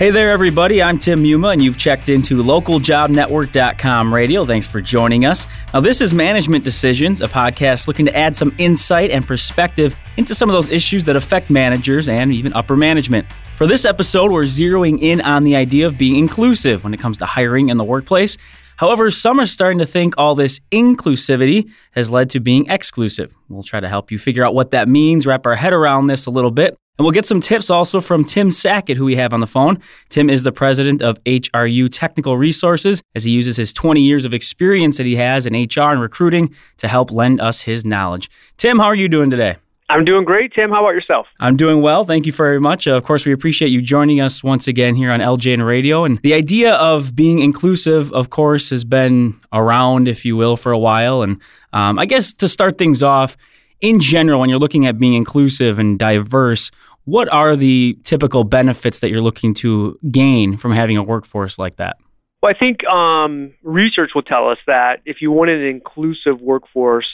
Hey there, everybody. I'm Tim Muma, and you've checked into localjobnetwork.com radio. Thanks for joining us. Now, this is Management Decisions, a podcast looking to add some insight and perspective into some of those issues that affect managers and even upper management. For this episode, we're zeroing in on the idea of being inclusive when it comes to hiring in the workplace. However, some are starting to think all this inclusivity has led to being exclusive. We'll try to help you figure out what that means, wrap our head around this a little bit. And we'll get some tips also from Tim Sackett, who we have on the phone. Tim is the president of HRU Technical Resources, as he uses his 20 years of experience that he has in HR and recruiting to help lend us his knowledge. Tim, how are you doing today? I'm doing great, Tim. How about yourself? I'm doing well. Thank you very much. Uh, of course, we appreciate you joining us once again here on LJN Radio. And the idea of being inclusive, of course, has been around, if you will, for a while. And um, I guess to start things off, in general, when you're looking at being inclusive and diverse, what are the typical benefits that you're looking to gain from having a workforce like that? Well, I think um, research will tell us that if you want an inclusive workforce,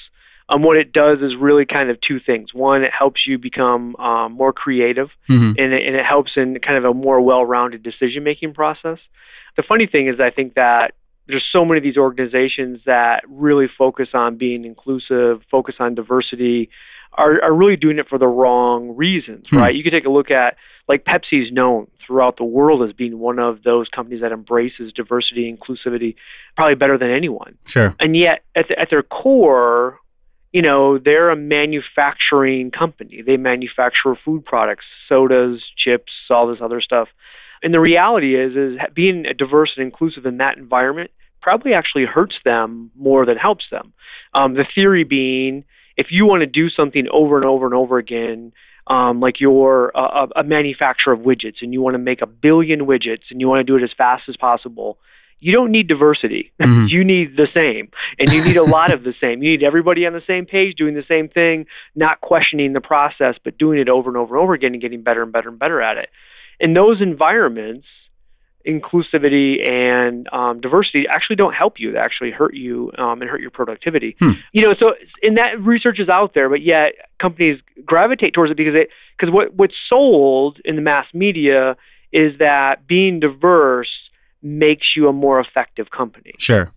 um, what it does is really kind of two things. One, it helps you become um, more creative, mm-hmm. and, it, and it helps in kind of a more well-rounded decision-making process. The funny thing is, I think that there's so many of these organizations that really focus on being inclusive, focus on diversity, are, are really doing it for the wrong reasons, hmm. right? You can take a look at like Pepsi's known throughout the world as being one of those companies that embraces diversity and inclusivity probably better than anyone. Sure. And yet at, the, at their core, you know, they're a manufacturing company. They manufacture food products, sodas, chips, all this other stuff. And the reality is is being diverse and inclusive in that environment probably actually hurts them more than helps them. Um, the theory being if you want to do something over and over and over again, um, like you're a, a manufacturer of widgets and you want to make a billion widgets and you want to do it as fast as possible, you don't need diversity. Mm-hmm. you need the same. And you need a lot of the same. You need everybody on the same page doing the same thing, not questioning the process, but doing it over and over and over again and getting better and better and better at it. In those environments, inclusivity and um, diversity actually don't help you. They actually hurt you um, and hurt your productivity. Hmm. You know, so and that research is out there, but yet companies gravitate towards it because it because what what's sold in the mass media is that being diverse makes you a more effective company. Sure.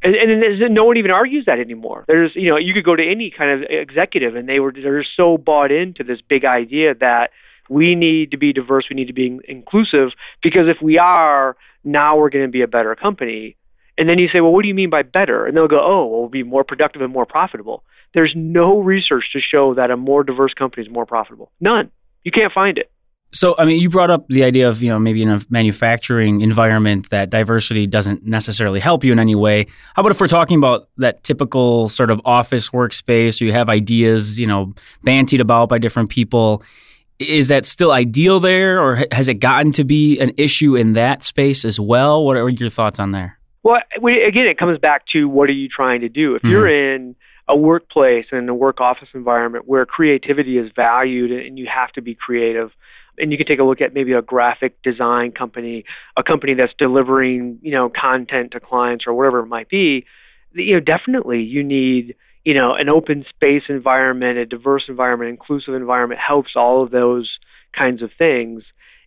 And, and, no one even argues that anymore. There's, you know, you could go to any kind of executive, and they were they're so bought into this big idea that we need to be diverse, we need to be inclusive, because if we are, now we're going to be a better company. And then you say, well, what do you mean by better? And they'll go, oh, well, we'll be more productive and more profitable. There's no research to show that a more diverse company is more profitable. None. You can't find it. So, I mean, you brought up the idea of, you know, maybe in a manufacturing environment that diversity doesn't necessarily help you in any way. How about if we're talking about that typical sort of office workspace where you have ideas, you know, bantied about by different people? Is that still ideal there, or has it gotten to be an issue in that space as well? What are your thoughts on there? Well, again, it comes back to what are you trying to do? If mm-hmm. you're in a workplace and a work office environment where creativity is valued and you have to be creative, and you can take a look at maybe a graphic design company, a company that's delivering, you know, content to clients or whatever it might be, you know, definitely you need you know, an open space environment, a diverse environment, inclusive environment helps all of those kinds of things.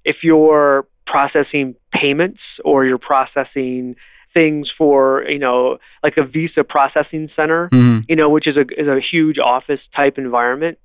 If you're processing payments or you're processing things for, you know, like a visa processing center, mm-hmm. you know, which is a is a huge office type environment,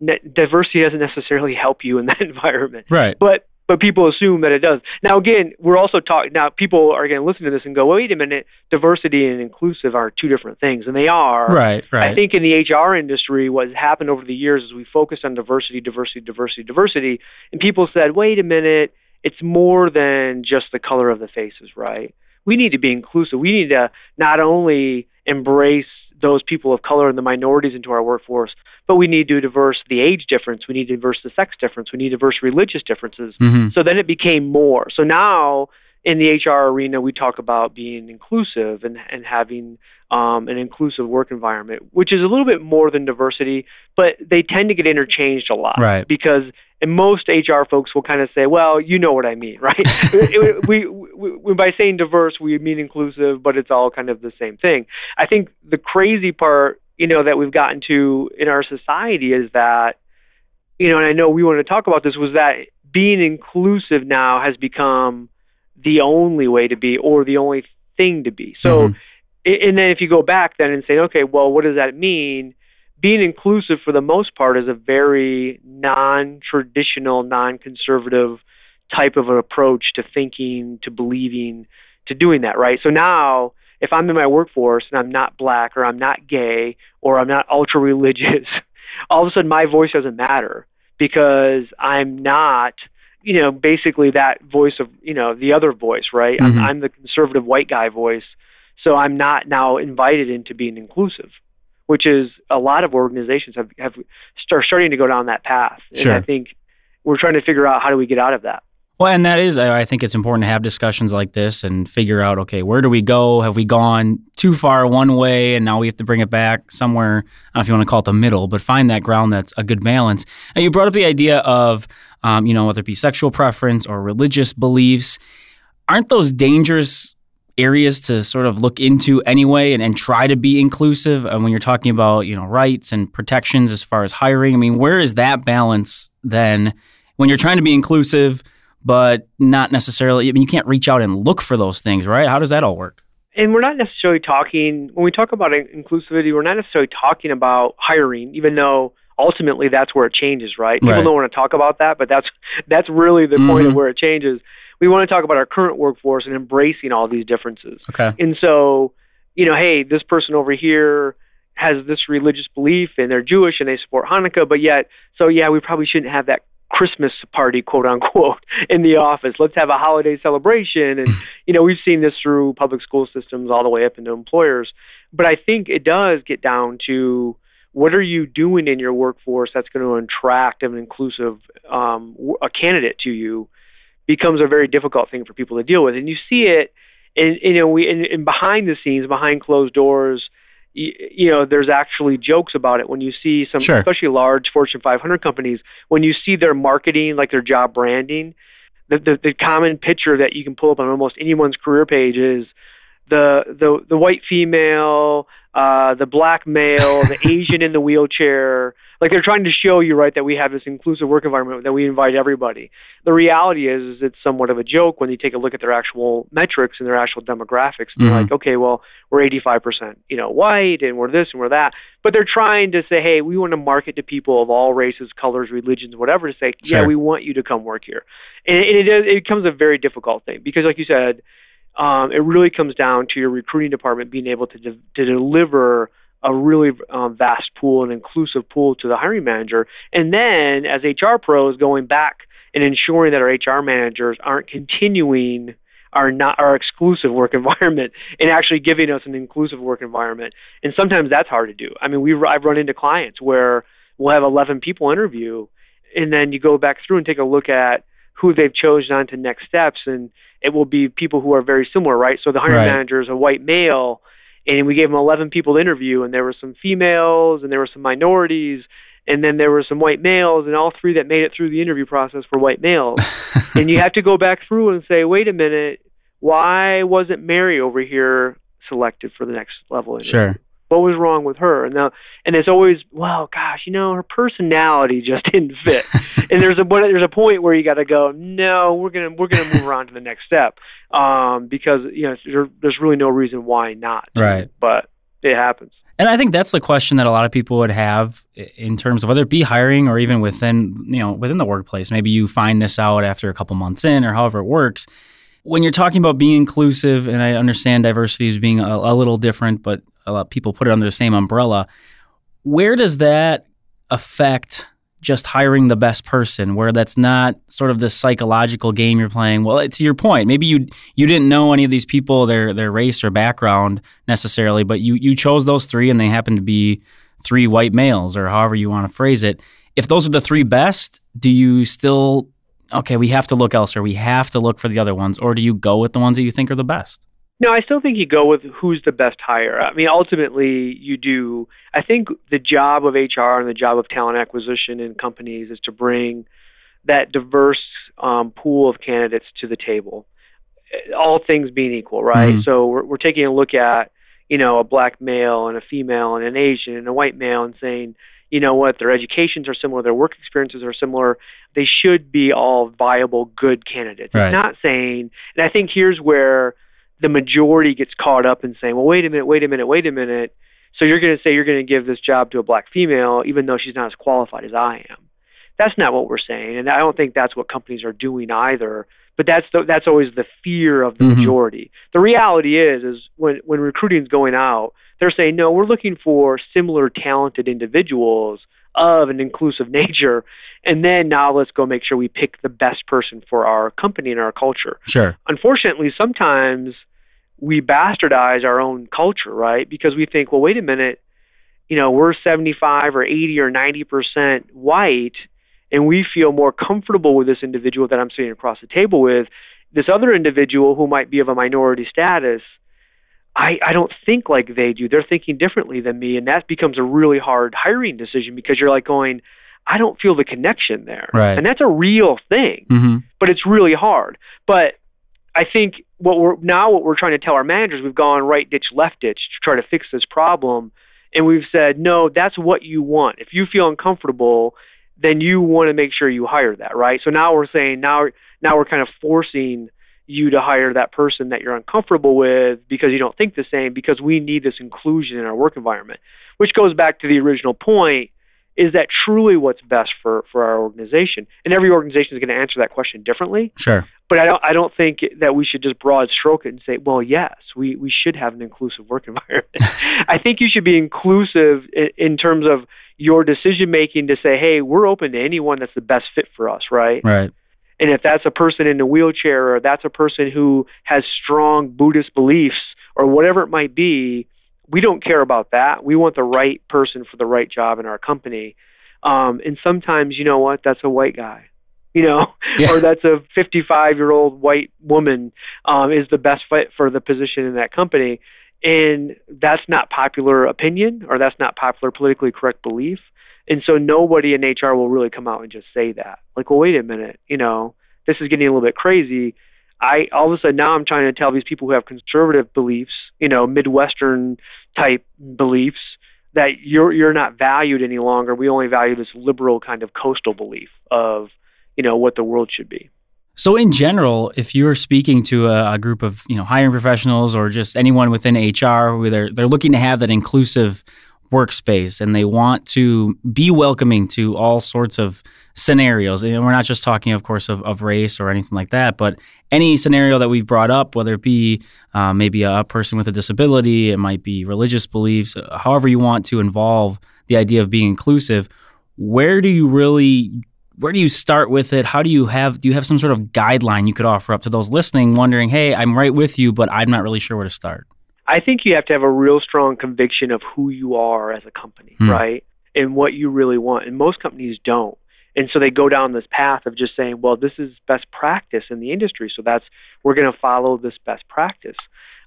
diversity doesn't necessarily help you in that environment. Right. But but people assume that it does. Now, again, we're also talking. Now, people are going to listen to this and go, "Wait a minute, diversity and inclusive are two different things," and they are. Right, right. I think in the HR industry, what's happened over the years is we focused on diversity, diversity, diversity, diversity, and people said, "Wait a minute, it's more than just the color of the faces, right? We need to be inclusive. We need to not only embrace those people of color and the minorities into our workforce, but we need to diverse the age difference, we need to diverse the sex difference, we need to diverse religious differences. Mm-hmm. So then it became more. So now in the HR arena, we talk about being inclusive and, and having um, an inclusive work environment, which is a little bit more than diversity, but they tend to get interchanged a lot. Right. Because and most HR folks will kind of say, "Well, you know what I mean, right?" we, we, we, by saying diverse, we mean inclusive, but it's all kind of the same thing. I think the crazy part, you know, that we've gotten to in our society is that, you know, and I know we want to talk about this was that being inclusive now has become the only way to be or the only thing to be. So, mm-hmm. and then if you go back then and say, okay, well, what does that mean? Being inclusive for the most part is a very non traditional, non conservative type of an approach to thinking, to believing, to doing that, right? So now, if I'm in my workforce and I'm not black or I'm not gay or I'm not ultra religious, all of a sudden my voice doesn't matter because I'm not, you know, basically that voice of, you know, the other voice, right? Mm-hmm. I'm, I'm the conservative white guy voice. So I'm not now invited into being inclusive, which is a lot of organizations have, have start starting to go down that path. Sure. And I think we're trying to figure out how do we get out of that. Well, and that is, I think it's important to have discussions like this and figure out, okay, where do we go? Have we gone too far one way and now we have to bring it back somewhere? I don't know if you want to call it the middle, but find that ground that's a good balance. And you brought up the idea of, um, you know, whether it be sexual preference or religious beliefs. Aren't those dangerous areas to sort of look into anyway and, and try to be inclusive? And when you're talking about, you know, rights and protections as far as hiring, I mean, where is that balance then when you're trying to be inclusive? but not necessarily. I mean, you can't reach out and look for those things, right? How does that all work? And we're not necessarily talking when we talk about inclusivity. We're not necessarily talking about hiring, even though ultimately that's where it changes, right? People don't want to talk about that, but that's that's really the mm-hmm. point of mm-hmm. where it changes. We want to talk about our current workforce and embracing all these differences. Okay. And so, you know, hey, this person over here has this religious belief and they're Jewish and they support Hanukkah, but yet, so yeah, we probably shouldn't have that Christmas party, quote unquote, in the office. Let's have a holiday celebration. And, you know, we've seen this through public school systems all the way up into employers. But I think it does get down to what are you doing in your workforce that's going to attract an inclusive um, a candidate to you becomes a very difficult thing for people to deal with. And you see it, and you know, we in behind the scenes, behind closed doors you, know, there's actually jokes about it when you see some, sure. especially large Fortune 500 companies, when you see their marketing, like their job branding, the, the, the common picture that you can pull up on almost anyone's career page is the the the white female, uh, the black male, the Asian in the wheelchair. Like they're trying to show you, right, that we have this inclusive work environment that we invite everybody. The reality is, is it's somewhat of a joke when you take a look at their actual metrics and their actual demographics. And mm-hmm. They're like, okay, well, we're 85%, you know, white, and we're this and we're that. But they're trying to say, hey, we want to market to people of all races, colors, religions, whatever, to say, sure. yeah, we want you to come work here. And, and it, it becomes a very difficult thing because, like you said um, it really comes down to your recruiting department being able to, de- to deliver a really um, vast pool and inclusive pool to the hiring manager. And then, as HR pros, going back and ensuring that our HR managers aren't continuing our not our exclusive work environment and actually giving us an inclusive work environment. And sometimes that's hard to do. I mean, we I've run into clients where we'll have 11 people interview, and then you go back through and take a look at who they've chosen on to next steps and it will be people who are very similar, right? So the hiring right. manager is a white male, and we gave them 11 people to interview, and there were some females, and there were some minorities, and then there were some white males, and all three that made it through the interview process were white males. and you have to go back through and say, wait a minute, why wasn't Mary over here selected for the next level interview? Sure what was wrong with her? And now and it's always well gosh you know her personality just didn't fit. And there's a there's a point where you got to go no we're gonna we're gonna move on to the next step um because you know there, there's really no reason why not. Right. But it happens. And I think that's the question that a lot of people would have in terms of whether it be hiring or even within, you know, within the workplace. Maybe you find this out after a couple months in or however it works. When you're talking about being inclusive, and I understand diversity is being a, a little different, but a lot of people put it under the same umbrella. Where does that affect just hiring the best person where that's not sort of the psychological game you're playing well to your point maybe you you didn't know any of these people their their race or background necessarily but you you chose those three and they happen to be three white males or however you want to phrase it if those are the three best do you still okay we have to look elsewhere we have to look for the other ones or do you go with the ones that you think are the best no, I still think you go with who's the best hire. I mean, ultimately, you do. I think the job of HR and the job of talent acquisition in companies is to bring that diverse um, pool of candidates to the table. All things being equal, right? Mm-hmm. So we're, we're taking a look at, you know, a black male and a female and an Asian and a white male and saying, you know what, their educations are similar, their work experiences are similar. They should be all viable, good candidates. Right. It's not saying, and I think here's where the majority gets caught up in saying, well, wait a minute, wait a minute, wait a minute. So you're going to say you're going to give this job to a black female, even though she's not as qualified as I am. That's not what we're saying, and I don't think that's what companies are doing either. But that's the, that's always the fear of the Mhm. majority. The reality is, is when when recruiting's going out, they're saying no, we're looking for similar talented individuals of an inclusive nature, and then now let's go make sure we pick the best person for our company and our culture Sure. unfortunately, sometimes we bastardize our own culture, right? Because we think, well, wait a minute, you know, we're 75 or 80 or 90% white, and we feel more comfortable with this individual that I'm sitting across the table with. This other individual who might be of a minority status, I, I don't think like they do. They're thinking differently than me, and that becomes a really hard hiring decision because you're like going, I don't feel the connection there. Right. And that's a real thing Mm-hmm. but it's really hard. But I think what we're now what we're trying to tell our managers, we've gone right ditch, left ditch to try to fix this problem, and we've said no, that's what you want. If you feel uncomfortable, then you want to make sure you hire that, right? So now we're saying now now we're kind of forcing you to hire that person that you're uncomfortable with because you don't think the same because we need this inclusion in our work environment which goes back to the original point is that truly what's best for for our organization and every organization is going to answer that question differently Sure. but I don't I don't think that we should just broad stroke it and say, well, yes, we we should have an inclusive work environment. I think you should be inclusive in, in terms of your decision making to say, hey, we're open to anyone that's the best fit for us, right? Right. And if that's a person in a wheelchair or that's a person who has strong Buddhist beliefs or whatever it might be, we don't care about that. We want the right person for the right job in our company. Um, and sometimes, you know what? That's a white guy, you know, Yeah. or that's a 55 year old white woman um, is the best fit for the position in that company. And that's not popular opinion or that's not popular politically correct belief. And so nobody in HR will really come out and just say that. Like, well, wait a minute, you know, this is getting a little bit crazy. I all of a sudden now I'm trying to tell these people who have conservative beliefs, you know, Midwestern type beliefs, that you're you're not valued any longer. We only value this liberal kind of coastal belief of, you know, what the world should be. So, in general, if you're speaking to a, a group of you know hiring professionals or just anyone within HR who they're they're looking to have that inclusive workspace and they want to be welcoming to all sorts of scenarios, and we're not just talking, of course, of, of race or anything like that, but any scenario that we've brought up, whether it be uh, maybe a person with a disability, it might be religious beliefs, however you want to involve the idea of being inclusive. Where do you really where do you start with it? How do you have do you have some sort of guideline you could offer up to those listening, wondering, hey, I'm right with you, but I'm not really sure where to start? I think you have to have a real strong conviction of who you are as a company, Hmm. right? And what you really want. And most companies don't. And so they go down this path of just saying, well, this is best practice in the industry. So that's, we're going to follow this best practice.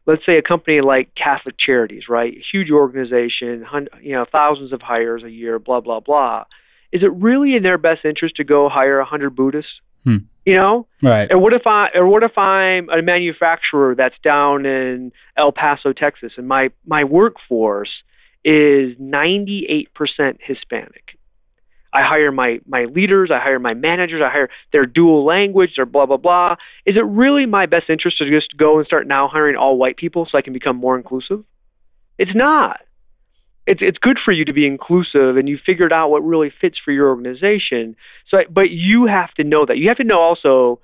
Let's say a company like Catholic Charities, right? Huge organization, you know, thousands of hires a year, blah, blah, blah. Is it really in their best interest to go hire a 100 Buddhists? Hmm. You know, Right. or what if I or what if I'm a manufacturer that's down in El Paso, Texas, and my my workforce is 98% Hispanic. I hire my my leaders, I hire my managers, I hire their dual language, their blah blah blah. Is it really my best interest to just go and start now hiring all white people so I can become more inclusive? It's not. It's it's good for you to be inclusive and you figured out what really fits for your organization. So, but you have to know that. You have to know also,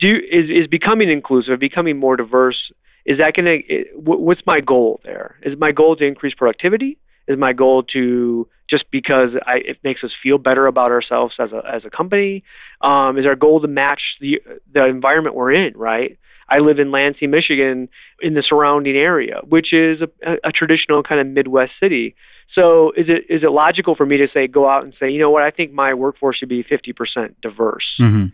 do is is becoming inclusive, becoming more diverse. Is that going to? What's my goal there? Is my goal to increase productivity? Is my goal to just because I, it makes us feel better about ourselves as a as a company? Um, is our goal to match the the environment we're in? Right. I live in Lansing, Michigan, in the surrounding area, which is a, a traditional kind of Midwest city. So is it is it logical for me to say go out and say, you know what, I think my workforce should be 50% diverse. hmm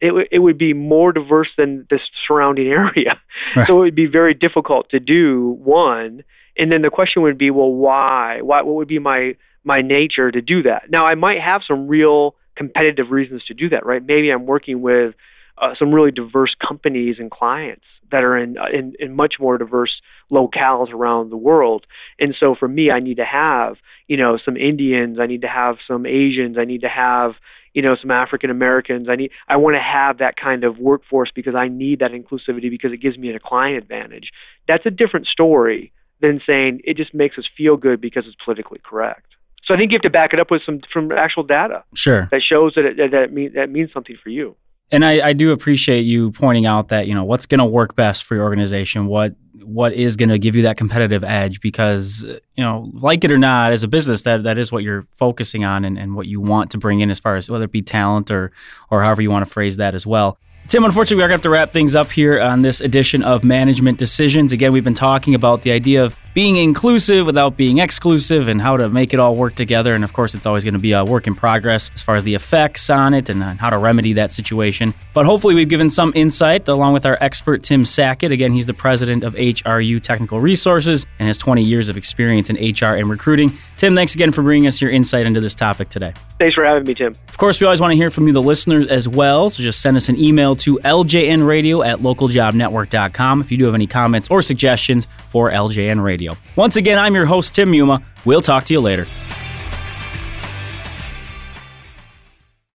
It w- it would be more diverse than the surrounding area. Right. So it would be very difficult to do one. And then the question would be, well, why? Why what would be my my nature to do that? Now I might have some real competitive reasons to do that, right? Maybe I'm working with uh, some really diverse companies and clients that are in, in in much more diverse locales around the world. And so for me, I need to have you know some Indians, I need to have some Asians, I need to have you know some African Americans. I need I want to have that kind of workforce because I need that inclusivity because it gives me a client advantage. That's a different story than saying it just makes us feel good because it's politically correct. So I think you have to back it up with some from actual data. Sure. That shows that it, that, that, mean, that means something for you. And I, I do appreciate you pointing out that you know what's going to work best for your organization, what what is going to give you that competitive edge, because you know, like it or not, as a business, that that is what you're focusing on and, and what you want to bring in as far as whether it be talent or or however you want to phrase that as well. Tim, unfortunately, we are going to have to wrap things up here on this edition of Management Decisions. Again, we've been talking about the idea of being inclusive without being exclusive and how to make it all work together. And of course, it's always going to be a work in progress as far as the effects on it and uh, how to remedy that situation. But hopefully, we've given some insight along with our expert, Tim Sackett. Again, he's the president of HRU Technical Resources and has 20 years of experience in HR and recruiting. Tim, thanks again for bringing us your insight into this topic today. Thanks for having me, Tim. Of course, we always want to hear from you, the listeners, as well. So just send us an email to ljnradio at localjobnetwork.com if you do have any comments or suggestions for LJN Radio. Once again, I'm your host, Tim Muma. We'll talk to you later.